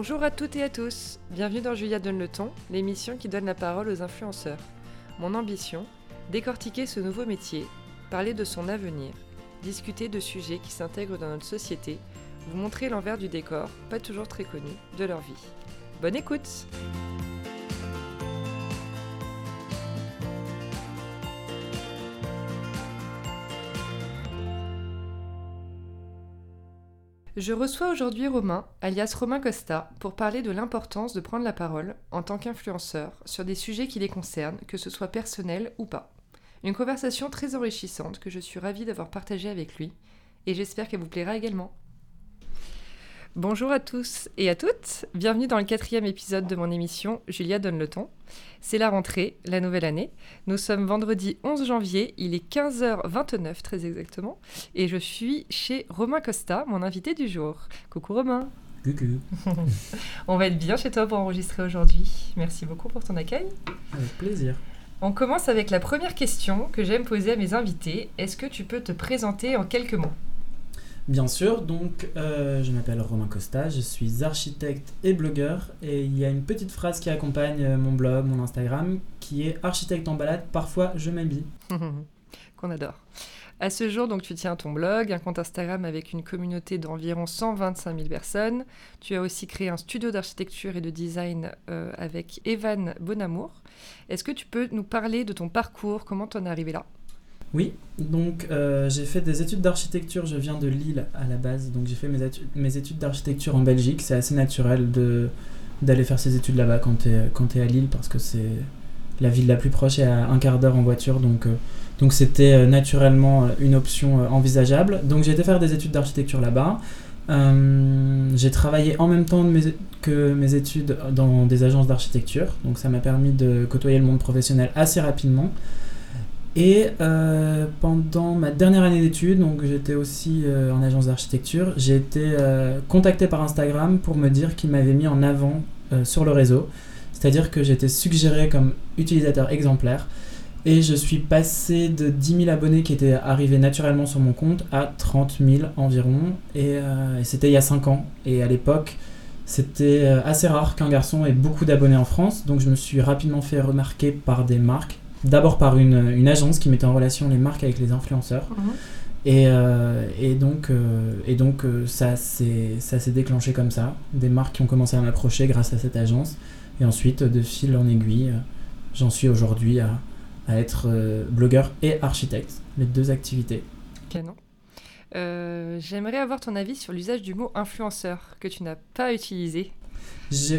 Bonjour à toutes et à tous, bienvenue dans Julia Donne le ton, l'émission qui donne la parole aux influenceurs. Mon ambition, décortiquer ce nouveau métier, parler de son avenir, discuter de sujets qui s'intègrent dans notre société, vous montrer l'envers du décor, pas toujours très connu, de leur vie. Bonne écoute Je reçois aujourd'hui Romain, alias Romain Costa, pour parler de l'importance de prendre la parole en tant qu'influenceur sur des sujets qui les concernent, que ce soit personnel ou pas. Une conversation très enrichissante que je suis ravie d'avoir partagée avec lui et j'espère qu'elle vous plaira également. Bonjour à tous et à toutes, bienvenue dans le quatrième épisode de mon émission Julia donne le ton. C'est la rentrée, la nouvelle année. Nous sommes vendredi 11 janvier, il est 15h29 très exactement, et je suis chez Romain Costa, mon invité du jour. Coucou Romain Coucou On va être bien chez toi pour enregistrer aujourd'hui. Merci beaucoup pour ton accueil. Avec plaisir. On commence avec la première question que j'aime poser à mes invités. Est-ce que tu peux te présenter en quelques mots? Bien sûr, donc euh, je m'appelle Romain Costa, je suis architecte et blogueur et il y a une petite phrase qui accompagne euh, mon blog, mon Instagram, qui est architecte en balade, parfois je m'habille. Qu'on adore. À ce jour, donc, tu tiens ton blog, un compte Instagram avec une communauté d'environ 125 000 personnes. Tu as aussi créé un studio d'architecture et de design euh, avec Evan Bonamour. Est-ce que tu peux nous parler de ton parcours? Comment tu en es arrivé là? Oui, donc euh, j'ai fait des études d'architecture, je viens de Lille à la base, donc j'ai fait mes, études d'architecture en Belgique, c'est assez naturel de, d'aller faire ces études là-bas quand tu es, à Lille parce que c'est la ville la plus proche et à un quart d'heure en voiture, donc, euh, donc c'était euh, naturellement une option envisageable. Donc j'ai été faire des études d'architecture là-bas. j'ai travaillé en même temps que mes études dans des agences d'architecture, donc ça m'a permis de côtoyer le monde professionnel assez rapidement. Et euh, pendant ma dernière année d'études, donc j'étais aussi euh, en agence d'architecture, j'ai été euh, contacté par Instagram pour me dire qu'ils m'avaient mis en avant sur le réseau. C'est-à-dire que j'étais suggéré comme utilisateur exemplaire. Et je suis passé de 10 000 abonnés qui étaient arrivés naturellement sur mon compte à 30 000 environ. Et, et c'était il y a 5 ans. Et à l'époque, c'était assez rare qu'un garçon ait beaucoup d'abonnés en France. Donc je me suis rapidement fait remarquer par des marques D'abord par une, une, agence qui mettait en relation les marques avec les influenceurs. Mhm. Et, euh, et, donc, euh, et donc euh, ça s'est déclenché comme ça. Des marques qui ont commencé à m'approcher grâce à cette agence. Et ensuite, de fil en aiguille, j'en suis aujourd'hui à, à, être blogueur et architecte, les deux activités. Canon. J'aimerais avoir ton avis sur l'usage du mot influenceur que tu n'as pas utilisé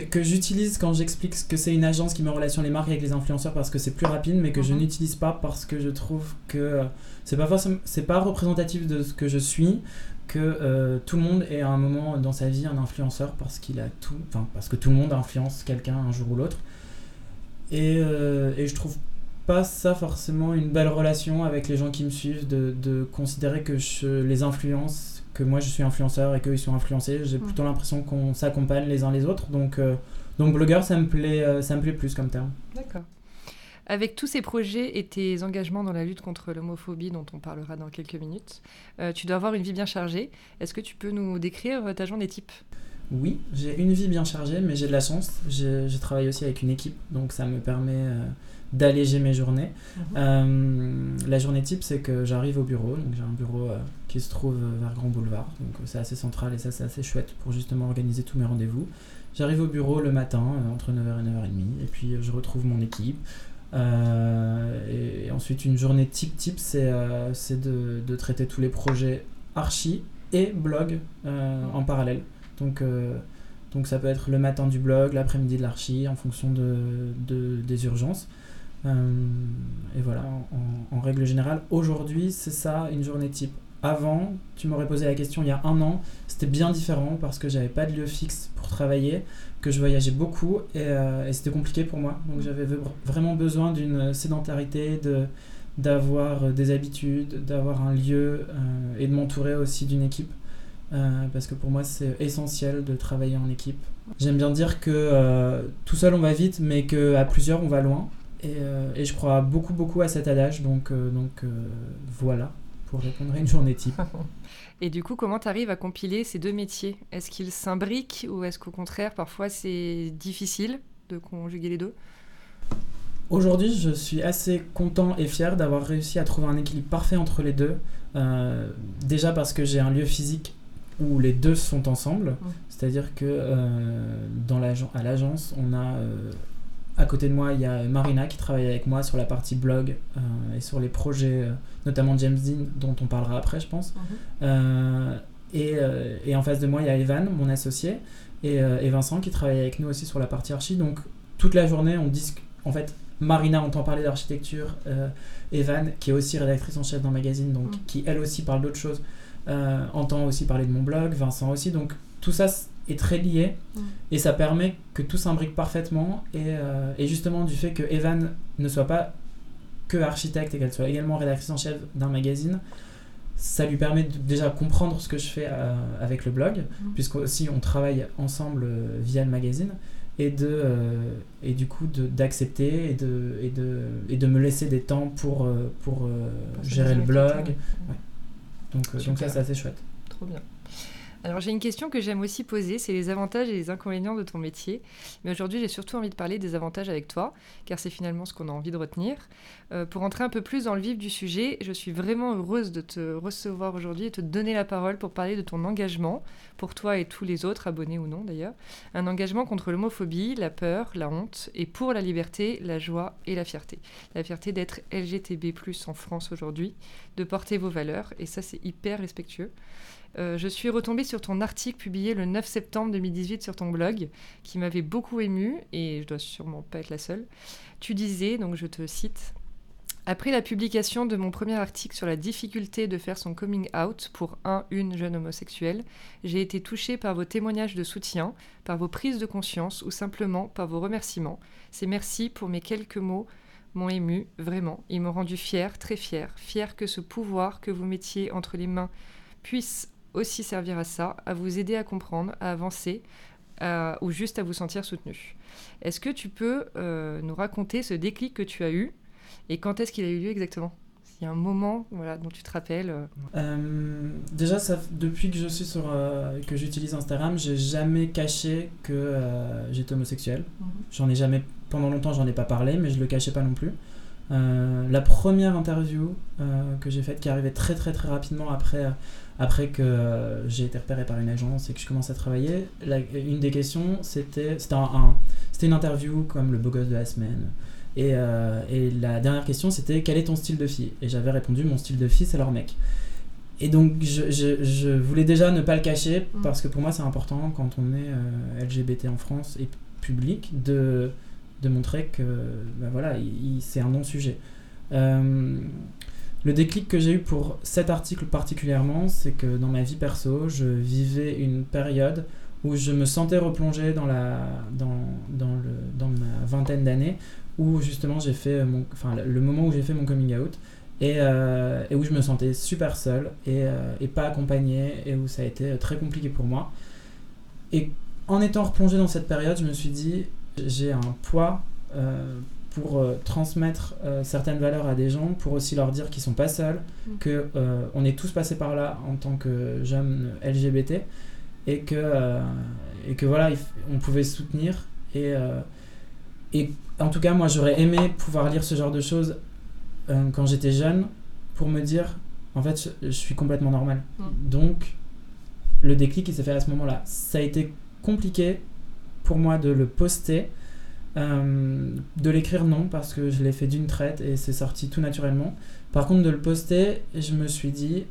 que j'utilise quand j'explique que c'est une agence qui met en relation les marques avec les influenceurs parce que c'est plus rapide, mais que je mhm. n'utilise pas parce que je trouve que euh, c'est pas c'est pas représentatif de ce que je suis, que euh, tout le monde est à un moment dans sa vie un influenceur parce qu'il a tout, enfin parce que tout le monde influence quelqu'un un jour ou l'autre. Et, euh, et je trouve pas ça forcément une belle relation avec les gens qui me suivent de, de considérer que je les influence que moi je suis influenceur et qu'ils sont influencés. J'ai plutôt l'impression qu'on s'accompagne les uns les autres. Donc, euh, donc blogueur, ça me, plaît, euh, ça me plaît plus comme terme. D'accord. Avec tous ces projets et tes engagements dans la lutte contre l'homophobie dont on parlera dans quelques minutes, euh, tu dois avoir une vie bien chargée. Est-ce que tu peux nous décrire ta journée type? Oui, j'ai une vie bien chargée, mais j'ai de la chance. Je travaille aussi avec une équipe, donc ça me permet d'alléger mes journées. Mhm. Euh, la journée type, c'est que j'arrive au bureau. Donc j'ai un bureau euh, qui se trouve vers Grand Boulevard. Donc c'est assez central et ça c'est assez chouette pour justement organiser tous mes rendez-vous. J'arrive au bureau le matin euh, entre 9h et 9h30 et puis je retrouve mon équipe. Et, ensuite une journée type type, c'est de, de, traiter tous les projets archi et blog en parallèle. Donc donc ça peut être le matin du blog, l'après-midi de l'archi, en fonction de, de, des urgences. Euh, et voilà, en, règle générale, aujourd'hui, c'est ça une journée type. Avant, tu m'aurais posé la question il y a un an, c'était bien différent parce que j'avais pas de lieu fixe pour travailler, que je voyageais beaucoup et, euh, c'était compliqué pour moi. Donc j'avais vraiment besoin d'une sédentarité, de, d'avoir des habitudes, d'avoir un lieu euh, et de m'entourer aussi d'une équipe. Parce que pour moi c'est essentiel de travailler en équipe. J'aime bien dire que tout seul on va vite, mais qu'à plusieurs on va loin. Et, euh, et, je crois beaucoup, beaucoup à cet adage. Donc, euh, donc euh, voilà pour répondre à une journée type. Et du coup, comment tu arrives à compiler ces deux métiers? Est-ce qu'ils s'imbriquent ou est-ce qu'au contraire, parfois, c'est difficile de conjuguer les deux? Aujourd'hui, je suis assez content et fier d'avoir réussi à trouver un équilibre parfait entre les deux. Euh, déjà parce que j'ai un lieu physique où les deux sont ensemble. C'est-à-dire que euh, dans à l'agence, on a euh, à côté de moi, il y a Marina qui travaille avec moi sur la partie blog et sur les projets, notamment James Dean, dont on parlera après, je pense. Mhm. Et, et, en face de moi, il y a Evan, mon associé, et, et, Vincent qui travaille avec nous aussi sur la partie archi. Donc toute la journée, on discute. En fait, Marina entend parler d'architecture. Evan, qui est aussi rédactrice en chef d'un magazine, donc mm. qui elle aussi parle d'autres choses, euh, entend aussi parler de mon blog, Vincent aussi. Donc tout ça est très lié mm. et ça permet que tout s'imbrique parfaitement. Euh, et, justement, du fait que Evan ne soit pas que architecte et qu'elle soit également rédactrice en chef d'un magazine, ça lui permet de déjà comprendre ce que je fais euh, avec le blog, mm. puisque aussi on travaille ensemble via le magazine et de euh, et du coup d'accepter et de, et de et de me laisser des temps pour euh, pour euh, gérer le blog. donc donc ça c'est assez chouette. Trop bien alors j'ai une question que j'aime aussi poser, c'est les avantages et les inconvénients de ton métier. Mais aujourd'hui j'ai surtout envie de parler des avantages avec toi, car c'est finalement ce qu'on a envie de retenir. Euh, pour entrer un peu plus dans le vif du sujet, je suis vraiment heureuse de te recevoir aujourd'hui et te donner la parole pour parler de ton engagement, pour toi et tous les autres, abonnés ou non d'ailleurs. Un engagement contre l'homophobie, la peur, la honte, et pour la liberté, la joie et la fierté. La fierté d'être LGTB en France aujourd'hui, de porter vos valeurs, et ça c'est hyper respectueux. Euh, je suis retombée sur ton article publié le 9 septembre 2018 sur ton blog, qui m'avait beaucoup ému, et je dois sûrement pas être la seule. Tu disais, donc je te cite, après la publication de mon premier article sur la difficulté de faire son coming out pour un, une jeune homosexuelle, j'ai été touchée par vos témoignages de soutien, par vos prises de conscience ou simplement par vos remerciements. Ces merci pour mes quelques mots m'ont ému, vraiment. Ils m'ont rendu fière, très fière, fière que ce pouvoir que vous mettiez entre les mains puisse aussi servir à ça, à vous aider à comprendre, à avancer, ou juste à vous sentir soutenu. Est-ce que tu peux euh, nous raconter ce déclic que tu as eu et quand est-ce qu'il a eu lieu exactement? S'il y a un moment voilà, dont tu te rappelles euh. Euh, Déjà, ça, depuis que je suis sur, que j'utilise Instagram, j'ai jamais caché que j'étais homosexuel. Mhm. J'en ai jamais, pendant longtemps, j'en ai pas parlé, mais je le cachais pas non plus. La première interview que j'ai faite, qui arrivait très très très rapidement après après que euh, j'ai été repéré par une agence et que je commence à travailler, une des questions, c'était un, une interview comme le beau gosse de la semaine. Et, euh, et la dernière question, c'était quel est ton style de fille? Et j'avais répondu, mon style de fille, c'est leur mec. Et donc, je, je, je, voulais déjà ne pas le cacher, mm. parce que pour moi, c'est important, quand on est euh, LGBT en France et public, de, de montrer que ben voilà, c'est un non-sujet. Le déclic que j'ai eu pour cet article particulièrement, c'est que dans ma vie perso, je vivais une période où je me sentais replongé dans, la, dans, dans, le, dans ma vingtaine d'années, où justement j'ai fait mon, enfin, le moment où j'ai fait mon coming out, et, euh, où je me sentais super seul et, euh, et, pas accompagné, et où ça a été très compliqué pour moi. Et en étant replongé dans cette période, je me suis dit, j'ai un poids euh, pour euh, transmettre euh, certaines valeurs à des gens, pour aussi leur dire qu'ils sont pas seuls, mm. que on est tous passés par là en tant que jeunes LGBT et que et que voilà on pouvait soutenir et et en tout cas moi j'aurais aimé pouvoir lire ce genre de choses quand j'étais jeune pour me dire en fait je, je suis complètement normal mm. donc le déclic il s'est fait à ce moment-là ça a été compliqué pour moi de le poster euh, de l'écrire, non, parce que je l'ai fait d'une traite et c'est sorti tout naturellement. Par contre, de le poster, je me suis dit,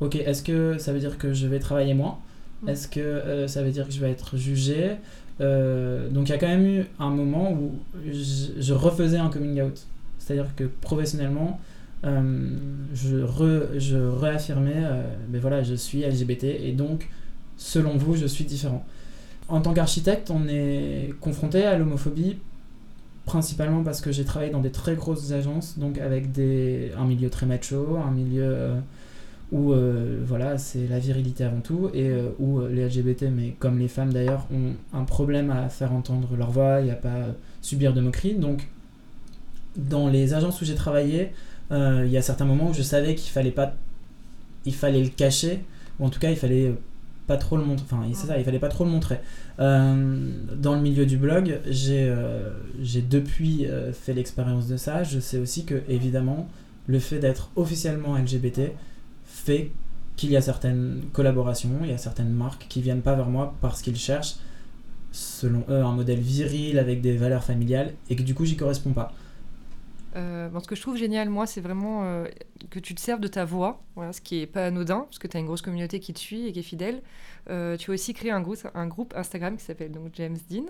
ok, est-ce que ça veut dire que je vais travailler moins. Est-ce que euh, ça veut dire que je vais être jugé? Euh, Donc il y a quand même eu un moment où je, refaisais un coming out. C'est-à-dire que professionnellement, je, je réaffirmais, mais voilà, je suis LGBT et donc, selon vous, je suis différent. En tant qu'architecte, on est confronté à l'homophobie principalement parce que j'ai travaillé dans des très grosses agences, donc avec des, un milieu très macho, un milieu euh, où euh, voilà, c'est la virilité avant tout, et euh, où les LGBT, mais comme les femmes d'ailleurs, ont un problème à faire entendre leur voix et à pas subir de moqueries. Donc, dans les agences où j'ai travaillé, il y a certains moments où je savais qu'il fallait pas il fallait le cacher, ou en tout cas, il fallait pas trop le montrer. Enfin, c'est ça, il fallait pas trop le montrer. Euh, dans le milieu du blog, j'ai euh, j'ai depuis euh, fait l'expérience de ça. Je sais aussi que, évidemment, le fait d'être officiellement LGBT fait qu'il y a certaines collaborations, il y a certaines marques qui viennent pas vers moi parce qu'ils cherchent, selon eux, un modèle viril avec des valeurs familiales et que du coup, j'y corresponds pas. Euh, ce que je trouve génial, moi, c'est vraiment euh, que tu te serves de ta voix, voilà, ce qui est pas anodin, parce que tu as une grosse communauté qui te suit et qui est fidèle. Euh, tu as aussi créé un groupe, un groupe Instagram qui s'appelle donc James Dean.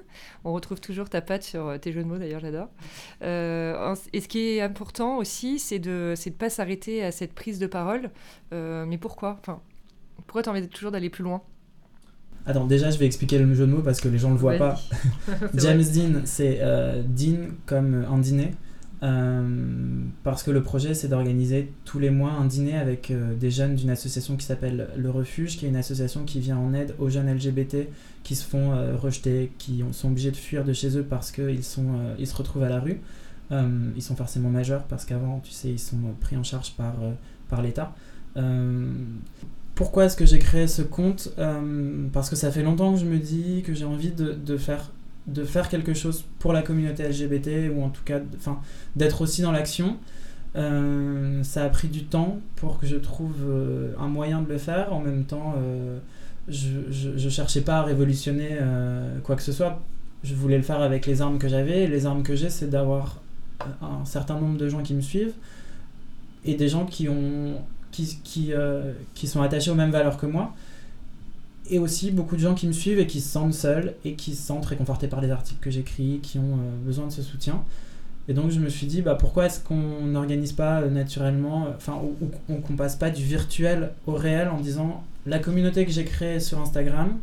On retrouve toujours ta patte sur tes jeux de mots, d'ailleurs, j'adore. et ce qui est important aussi, c'est de ne pas s'arrêter à cette prise de parole. mais pourquoi? Enfin, Pourquoi tu as envie toujours d'aller plus loin? Attends, déjà, je vais expliquer le jeu de mots parce que les gens ne le voient pas. James Dean, c'est Dean comme un dîner. Euh, parce que le projet, c'est d'organiser tous les mois un dîner avec euh, des jeunes d'une association qui s'appelle Le Refuge, qui est une association qui vient en aide aux jeunes LGBT qui se font euh, rejeter, qui sont obligés de fuir de chez eux parce qu'ils ils se retrouvent à la rue. ils sont forcément majeurs parce qu'avant, tu sais, ils sont pris en charge par, par l'État. pourquoi est-ce que j'ai créé ce compte? Parce que ça fait longtemps que je me dis que j'ai envie de, de faire de faire quelque chose pour la communauté LGBT ou en tout cas d'être aussi dans l'action euh, ça a pris du temps pour que je trouve euh, un moyen de le faire. En même temps euh, je, je, cherchais pas à révolutionner quoi que ce soit. Je voulais le faire avec les armes que j'avais. Les armes que j'ai c'est d'avoir un certain nombre de gens qui me suivent et des gens qui ont qui, qui, qui sont attachés aux mêmes valeurs que moi et aussi beaucoup de gens qui me suivent et qui se sentent seuls et qui se sentent réconfortés par les articles que j'écris, qui ont euh, besoin de ce soutien. Et donc je me suis dit, bah, pourquoi est-ce qu'on n'organise pas euh, naturellement, euh, enfin, ou, qu'on passe pas du virtuel au réel en disant, la communauté que j'ai créée sur Instagram,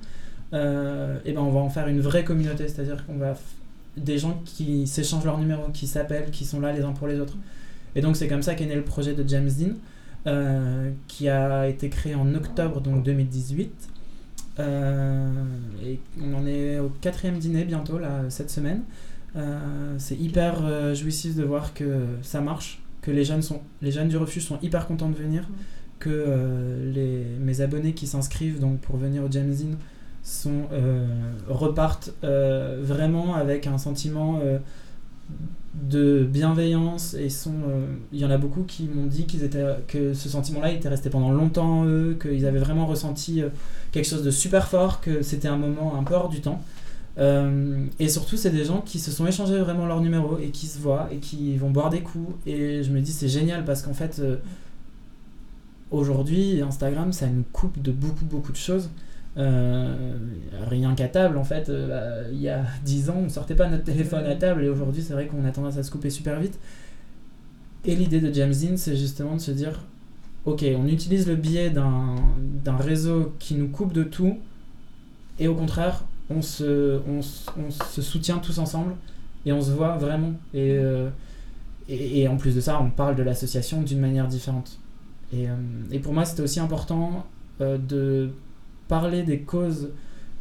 et ben on va en faire une vraie communauté, c'est-à-dire qu'on va des gens qui s'échangent leurs numéros, qui s'appellent, qui sont là les uns pour les autres. Et donc c'est comme ça qu'est né le projet de James Dean, qui a été créé en octobre donc 2018 euh, et on en est au quatrième dîner bientôt, là, cette semaine. Euh, c'est hyper euh, jouissif de voir que ça marche, que les jeunes, sont, les jeunes du refuge sont hyper contents de venir, que les, mes abonnés qui s'inscrivent donc pour venir au James In sont, repartent vraiment avec un sentiment de bienveillance et sont il y en a beaucoup qui m'ont dit qu'ils étaient que ce sentiment là était resté pendant longtemps eux qu'ils avaient vraiment ressenti quelque chose de super fort, que c'était un moment un peu hors du temps. Euh, et surtout, c'est des gens qui se sont échangés vraiment leur numéro et qui se voient et qui vont boire des coups. Et je me dis, c'est génial parce qu'en fait, euh, aujourd'hui, Instagram, ça nous coupe de beaucoup, beaucoup de choses. Euh, rien qu'à table, en fait, bah, il y a 10 ans, on sortait pas notre téléphone à table et aujourd'hui, c'est vrai qu'on a tendance à se couper super vite. Et l'idée de James Dean, c'est justement de se dire ok, on utilise le biais d'un réseau qui nous coupe de tout, et au contraire, on se, on, se soutient tous ensemble, et on se voit vraiment. Euh, et, et, en plus de ça, on parle de l'association d'une manière différente. Et, euh, et pour moi, c'était aussi important euh, de parler des causes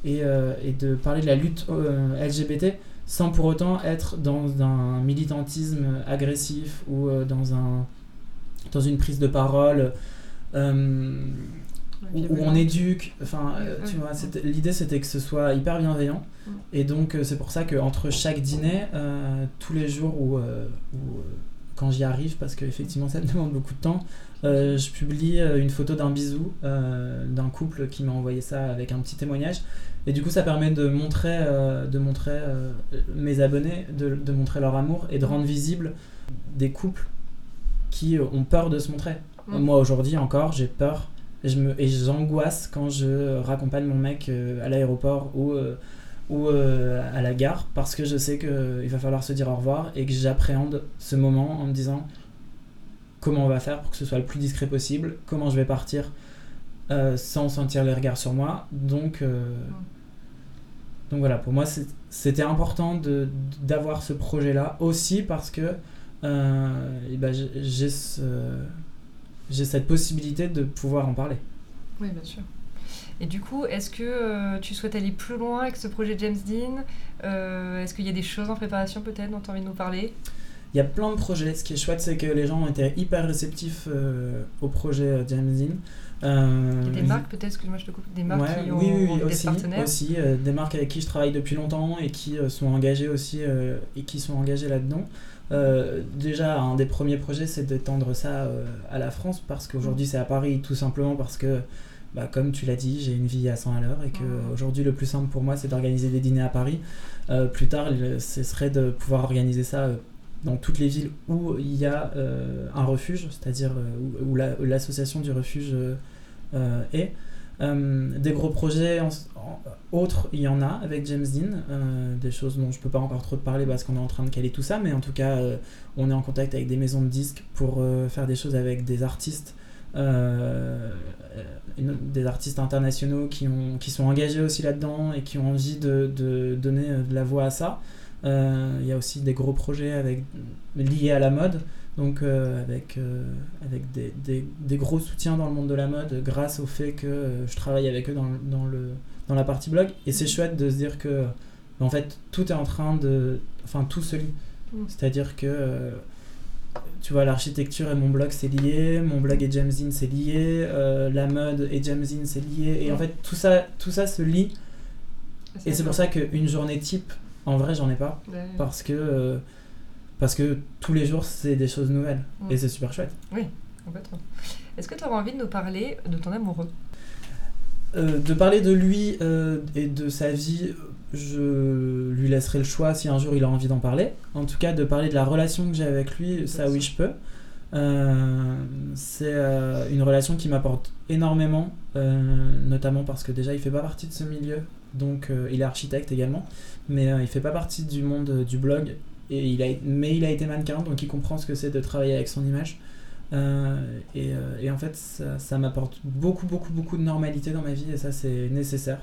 et, et, de parler de la lutte LGBT sans pour autant être dans un militantisme agressif ou dans un dans une prise de parole euh, où, on éduque. Enfin, euh, tu vois, l'idée c'était que ce soit hyper bienveillant. Et donc euh, c'est pour ça qu'entre chaque dîner, tous les jours où, quand j'y arrive, parce qu'effectivement ça demande beaucoup de temps, je publie une photo d'un bisou d'un couple qui m'a envoyé ça avec un petit témoignage. Et du coup, ça permet de montrer, de montrer mes abonnés, de, de, montrer leur amour et de rendre visible des couples qui ont peur de se montrer. Mm. Moi aujourd'hui encore, j'ai peur et je me et j'angoisse quand je raccompagne mon mec euh, à l'aéroport ou euh, ou euh, à la gare parce que je sais qu'il va falloir se dire au revoir et que j'appréhende ce moment en me disant comment on va faire pour que ce soit le plus discret possible, comment je vais partir sans sentir les regards sur moi. Donc, donc voilà, pour moi c'était important d'avoir ce projet-là aussi parce que euh, et ben j'ai ce, j'ai cette possibilité de pouvoir en parler. Oui, bien sûr. Et du coup, est-ce que euh, tu souhaites aller plus loin avec ce projet James Dean? Euh, Est-ce qu'il y a des choses en préparation peut-être dont tu as envie de nous parler? Il y a plein de projets. Ce qui est chouette, c'est que les gens ont été hyper réceptifs au projet James Dean. Euh, des marques peut-être, excuse-moi je te coupe, des marques Ouais, qui ont oui, oui, oui, des aussi, partenaires. aussi euh, des marques avec qui je travaille depuis longtemps et qui euh, sont engagées aussi euh, et qui sont engagées là-dedans. Euh, déjà, un des premiers projets, c'est d'étendre ça euh, à la France parce qu'aujourd'hui c'est à Paris, tout simplement parce que, bah, comme tu l'as dit, j'ai une vie à 100 à l'heure et que Mhm. aujourd'hui le plus simple pour moi c'est d'organiser des dîners à Paris. Euh, plus tard, le- ce serait de pouvoir organiser ça euh, dans toutes les villes où il y a euh, un refuge, c'est-à-dire euh, où, où la- où l'association du refuge euh, est. Des gros projets autres, il y en a avec James Dean, des choses dont je peux pas encore trop te parler parce qu'on est en train de caler tout ça, mais en tout cas, on est en contact avec des maisons de disques pour faire des choses avec des artistes, des artistes internationaux qui, ont, qui sont engagés aussi là-dedans et qui ont envie de, donner de la voix à ça. Euh, Il y a aussi des gros projets avec, liés à la mode, donc euh, avec, euh, avec des, des, des gros soutiens dans le monde de la mode grâce au fait que je travaille avec eux dans, le- dans, le, dans la partie blog. Et c'est chouette de se dire que en fait tout est en train de... Enfin tout se lie. Mm. C'est-à-dire que euh, tu vois l'architecture et mon blog c'est lié, mon blog et Jamesine c'est lié, euh, la mode et Jamesine c'est lié. Et en Mm. fait tout ça, tout ça se. Ah, Et c'est pour ça qu'une journée type, en vrai j'en ai pas. Ouais. Parce que... euh, parce que tous les jours, c'est des choses nouvelles. Mm. Et c'est super chouette. Complètement. Est-ce que tu auras envie de nous parler de ton amoureux? Euh, de parler de lui euh, et de sa vie, je lui laisserai le choix si un jour il a envie d'en parler. En tout cas, de parler de la relation que j'ai avec lui, ça oui, je peux. Euh, c'est euh, une relation qui m'apporte énormément, euh, notamment parce que déjà il fait pas partie de ce milieu, donc euh, il est architecte également, mais euh, il fait pas partie du monde euh, du blog, et il a, mais il a été mannequin, donc il comprend ce que c'est de travailler avec son image. Et, et en fait, ça, ça m'apporte beaucoup, beaucoup, beaucoup de normalité dans ma vie, et ça c'est nécessaire.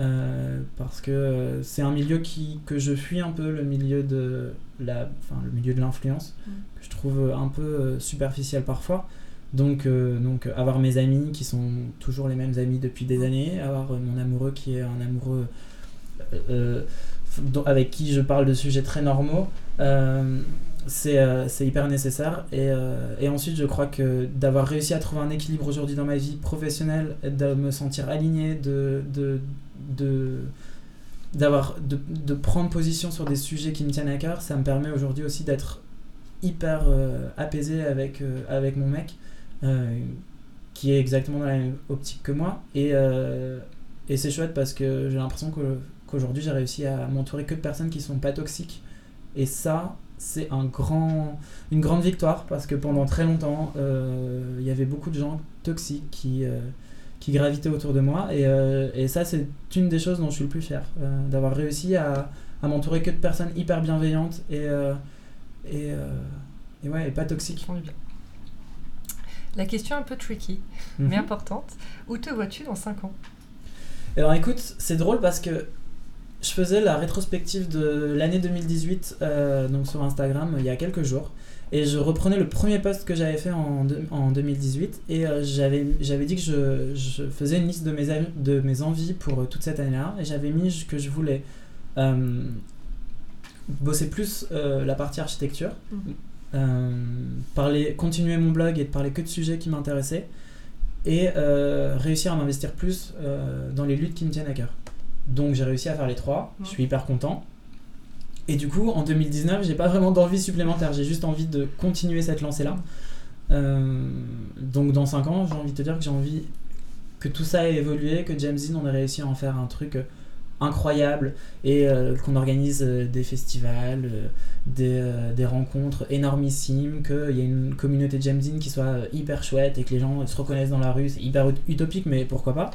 Euh, parce que c'est un milieu qui, que je fuis un peu, le milieu de la, enfin, le milieu de l'influence, Mm. que je trouve un peu superficiel parfois. Donc, euh, donc avoir mes amis qui sont toujours les mêmes amis depuis des années, avoir euh, mon amoureux qui est un amoureux euh, avec qui je parle de sujets très normaux, c'est hyper nécessaire. Et, et ensuite, je crois que d'avoir réussi à trouver un équilibre aujourd'hui dans ma vie professionnelle, de me sentir aligné, de, de, de, de, de prendre position sur des sujets qui me tiennent à cœur, ça me permet aujourd'hui aussi d'être hyper apaisé avec, avec mon mec, qui est exactement dans la même optique que moi. Et, euh, et c'est chouette parce que j'ai l'impression qu'aujourd'hui j'ai réussi à m'entourer que de personnes qui sont pas toxiques. Et ça, c'est un grand, une grande victoire parce que pendant très longtemps, euh, il y avait beaucoup de gens toxiques qui, euh, qui gravitaient autour de moi. Et, euh, et ça, c'est une des choses dont je suis le plus fier, euh, d'avoir réussi à, m'entourer que de personnes hyper bienveillantes et, euh, et, euh, et, ouais, et pas toxiques. La question un peu tricky, mais Mhm. importante. Où te vois-tu dans 5 ans? Alors écoute, c'est drôle parce que je faisais la rétrospective de l'année 2018 euh, donc sur Instagram il y a quelques jours et je reprenais le premier post que j'avais fait en, deux- en 2018 et euh, j'avais j'avais dit que je, je faisais une liste de mes, avis- de mes envies pour euh, toute cette année-là et j'avais mis que je voulais euh, bosser plus euh, la partie architecture, Mhm. Parler, continuer mon blog et de parler que de sujets qui m'intéressaient et euh, réussir à m'investir plus euh, dans les luttes qui me tiennent à cœur. Donc j'ai réussi à faire les trois, je suis hyper content. Et du coup, en 2019, j'ai pas vraiment d'envie supplémentaire, j'ai juste envie de continuer cette lancée-là. Euh, donc dans 5 ans, j'ai envie de te dire que j'ai envie que tout ça ait évolué, que James Dean, on ait réussi à en faire un truc euh, incroyable et euh, qu'on organise euh, des festivals, euh, des, rencontres énormissimes, qu'il y ait une communauté Dean qui soit hyper chouette et que les gens se reconnaissent dans la rue, c'est hyper ut- utopique, mais pourquoi pas.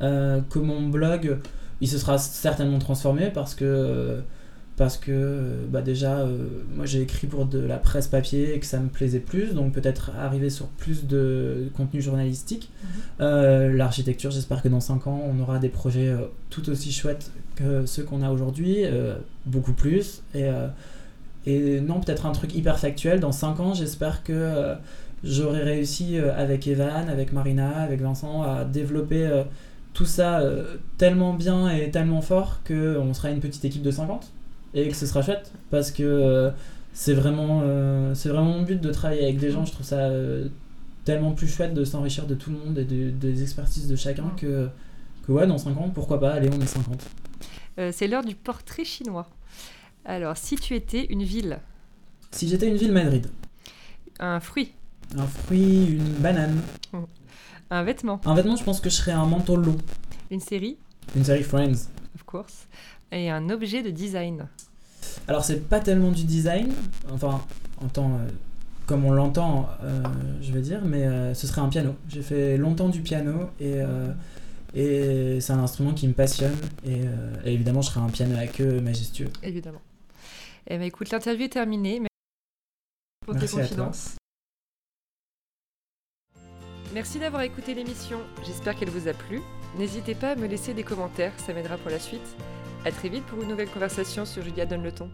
Que mon blog, il se sera certainement transformé parce que parce que euh, bah déjà euh, moi j'ai écrit pour de la presse papier et que ça me plaisait plus donc peut-être arriver sur plus de contenu journalistique. Euh, l'architecture j'espère que dans 5 ans on aura des projets euh, tout aussi chouettes que ceux qu'on a aujourd'hui beaucoup plus. Et, et non peut-être un truc hyper factuel. Dans 5 ans j'espère que j'aurai réussi avec Evan avec Marina avec Vincent à développer tout ça tellement bien et tellement fort qu'on sera une petite équipe de 50 et que ce sera chouette parce que euh, c'est vraiment, euh, c'est vraiment mon but de travailler avec des gens. Je trouve ça euh, tellement plus chouette de s'enrichir de tout le monde et de- des expertises de chacun que, que ouais, dans 5 ans, pourquoi pas, allez, on est 50. Euh, c'est l'heure du portrait chinois. Alors, si tu étais une ville, Si j'étais une ville Madrid, un fruit, un fruit, une banane, un vêtement, un vêtement, je pense que je serais un manteau long, une série, une série Friends. of course, et un objet de design. Alors c'est pas tellement du design, enfin en tant euh, comme on l'entend, euh, je vais dire, mais euh, ce serait un piano. J'ai fait longtemps du piano et, et c'est un instrument qui me passionne et, et évidemment je serais un piano à queue majestueux. Évidemment. Eh ben, écoute, l'interview est terminée. Merci pour tes confidences. Merci d'avoir écouté l'émission. J'espère qu'elle vous a plu. N'hésitez pas à me laisser des commentaires, ça m'aidera pour la suite. À très vite pour une nouvelle conversation sur Julia Donne le ton.